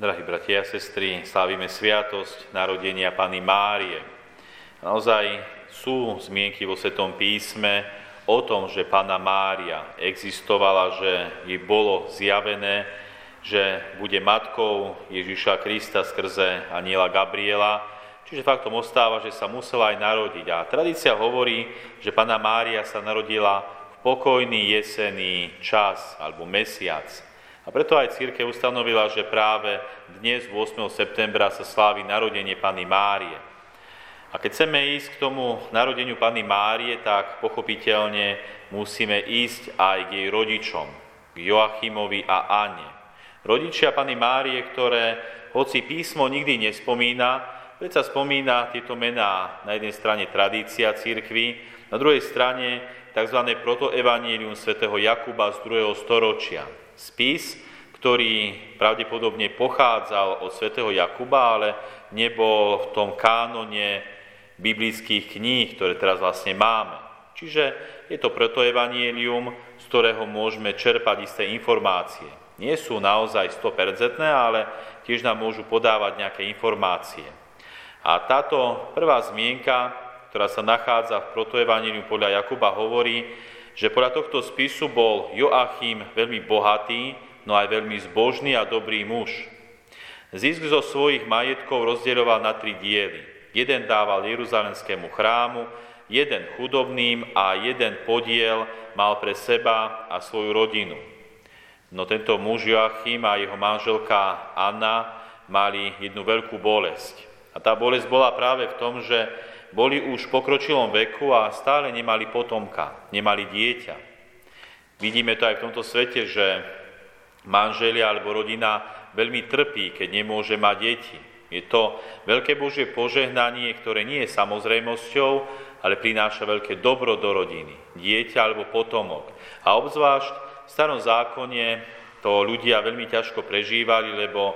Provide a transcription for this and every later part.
Drahí bratia a sestry, slávime sviatosť narodenia Pany Márie. Naozaj sú zmienky vo Svetom písme o tom, že Pana Mária existovala, že jej bolo zjavené, že bude matkou Ježiša Krista skrze aniela Gabriela, čiže faktom ostáva, že sa musela aj narodiť. A tradícia hovorí, že Pana Mária sa narodila v pokojný jesený čas alebo mesiac, a preto aj církev ustanovila, že práve dnes, 8. septembra, sa slávi narodenie Pany Márie. A keď chceme ísť k tomu narodeniu Pany Márie, tak pochopiteľne musíme ísť aj k jej rodičom, k Joachimovi a Anne. Rodičia Pany Márie, ktoré, hoci písmo nikdy nespomína, predsa spomína tieto mená na jednej strane tradícia církvy, na druhej strane tzv. protoevanílium svätého Jakuba z 2. storočia spis, ktorý pravdepodobne pochádzal od svätého Jakuba, ale nebol v tom kánone biblických kníh, ktoré teraz vlastne máme. Čiže je to preto evanielium, z ktorého môžeme čerpať isté informácie. Nie sú naozaj 100%, ale tiež nám môžu podávať nejaké informácie. A táto prvá zmienka, ktorá sa nachádza v protoevaníliu podľa Jakuba, hovorí, že podľa tohto spisu bol Joachim veľmi bohatý, no aj veľmi zbožný a dobrý muž. Zisk zo svojich majetkov rozdieloval na tri diely. Jeden dával Jeruzalemskému chrámu, jeden chudobným a jeden podiel mal pre seba a svoju rodinu. No tento muž Joachim a jeho manželka Anna mali jednu veľkú bolesť. A tá bolesť bola práve v tom, že boli už v pokročilom veku a stále nemali potomka, nemali dieťa. Vidíme to aj v tomto svete, že manželia alebo rodina veľmi trpí, keď nemôže mať deti. Je to veľké Božie požehnanie, ktoré nie je samozrejmosťou, ale prináša veľké dobro do rodiny, dieťa alebo potomok. A obzvlášť v starom zákone to ľudia veľmi ťažko prežívali, lebo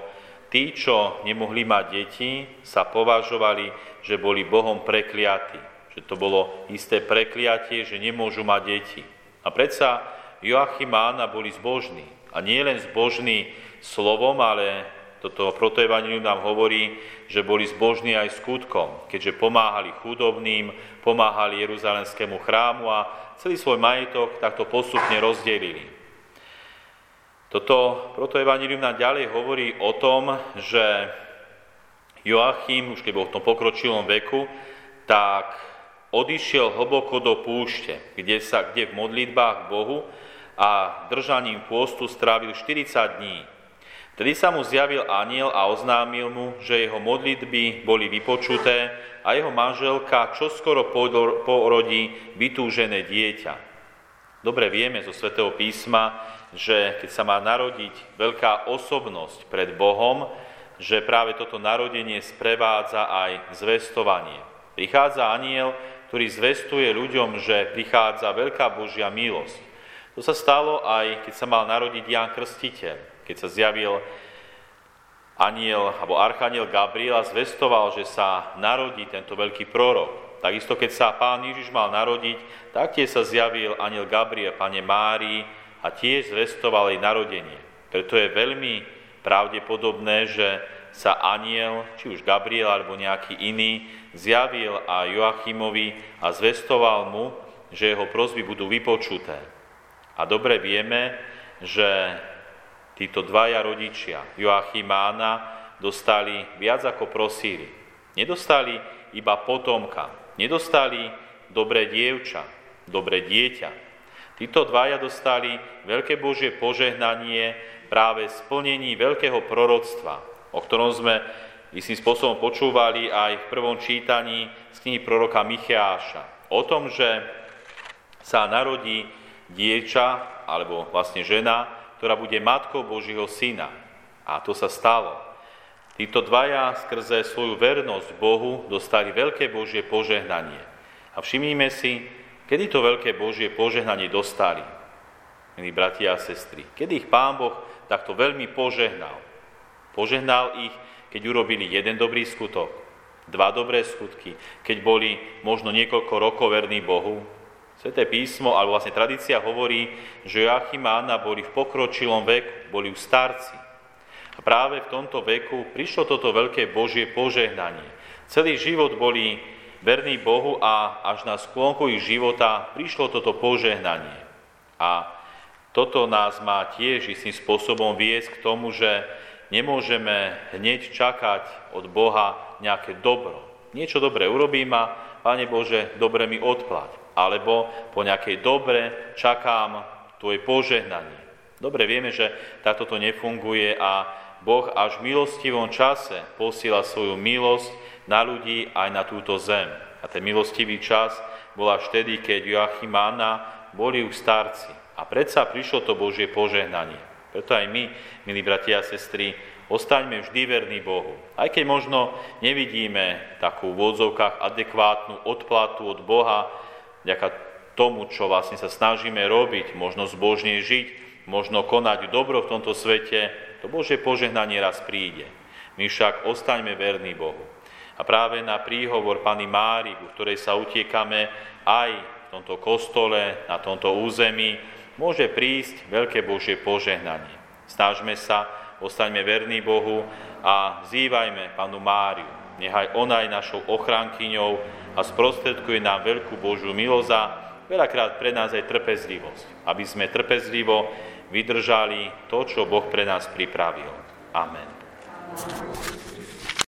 tí, čo nemohli mať deti, sa považovali, že boli Bohom prekliatí. Že to bolo isté prekliatie, že nemôžu mať deti. A predsa Joachim a Anna boli zbožní. A nie len zbožní slovom, ale toto protoevangelium nám hovorí, že boli zbožní aj skutkom, keďže pomáhali chudobným, pomáhali Jeruzalemskému chrámu a celý svoj majetok takto postupne rozdelili. Toto protoevangelium nám ďalej hovorí o tom, že Joachim, už keď bol v tom pokročilom veku, tak odišiel hlboko do púšte, kde, sa, kde v modlitbách Bohu a držaním pôstu strávil 40 dní. Vtedy sa mu zjavil aniel a oznámil mu, že jeho modlitby boli vypočuté a jeho manželka čoskoro porodí vytúžené dieťa. Dobre vieme zo svätého písma, že keď sa má narodiť veľká osobnosť pred Bohom, že práve toto narodenie sprevádza aj zvestovanie. Prichádza aniel, ktorý zvestuje ľuďom, že prichádza veľká Božia milosť. To sa stalo aj, keď sa mal narodiť Ján Krstiteľ, keď sa zjavil aniel alebo archaniel Gabriel a zvestoval, že sa narodí tento veľký prorok. Takisto, keď sa pán Ježiš mal narodiť, taktiež sa zjavil aniel Gabriel, pane Márii, a tiež zvestoval jej narodenie. Preto je veľmi pravdepodobné, že sa aniel, či už Gabriel alebo nejaký iný, zjavil a Joachimovi a zvestoval mu, že jeho prosby budú vypočuté. A dobre vieme, že títo dvaja rodičia, Joachim a Anna, dostali viac ako prosíli. Nedostali iba potomka, nedostali dobré dievča, dobré dieťa, Títo dvaja dostali veľké Božie požehnanie práve splnení veľkého proroctva, o ktorom sme istým spôsobom počúvali aj v prvom čítaní z knihy proroka Micheáša. O tom, že sa narodí dieča, alebo vlastne žena, ktorá bude matkou Božího syna. A to sa stalo. Títo dvaja skrze svoju vernosť Bohu dostali veľké Božie požehnanie. A všimnime si, Kedy to veľké Božie požehnanie dostali, milí bratia a sestry? Kedy ich Pán Boh takto veľmi požehnal? Požehnal ich, keď urobili jeden dobrý skutok, dva dobré skutky, keď boli možno niekoľko rokov verní Bohu. Sveté písmo, alebo vlastne tradícia hovorí, že Joachim a Anna boli v pokročilom veku, boli už starci. A práve v tomto veku prišlo toto veľké Božie požehnanie. Celý život boli verní Bohu a až na sklonku ich života prišlo toto požehnanie. A toto nás má tiež istým spôsobom viesť k tomu, že nemôžeme hneď čakať od Boha nejaké dobro. Niečo dobre urobím a, Pane Bože, dobre mi odplať. Alebo po nejakej dobre čakám Tvoje požehnanie. Dobre vieme, že táto to nefunguje a Boh až v milostivom čase posiela svoju milosť na ľudí aj na túto zem. A ten milostivý čas bol až vtedy, keď Joachim a Anna boli už starci. A predsa prišlo to Božie požehnanie. Preto aj my, milí bratia a sestry, ostaňme vždy verní Bohu. Aj keď možno nevidíme takú v odzovkách adekvátnu odplatu od Boha, ďaká tomu, čo vlastne sa snažíme robiť, možno zbožne žiť, možno konať dobro v tomto svete, to Božie požehnanie raz príde. My však ostaňme verní Bohu. A práve na príhovor Pany Mári, v ktorej sa utiekame aj v tomto kostole, na tomto území, môže prísť veľké Božie požehnanie. Snažme sa, ostaňme verní Bohu a vzývajme Panu Máriu. Nechaj ona aj našou ochránkyňou a sprostredkuje nám veľkú Božiu milosť a veľakrát pre nás aj trpezlivosť, aby sme trpezlivo vydržali to, čo Boh pre nás pripravil. Amen.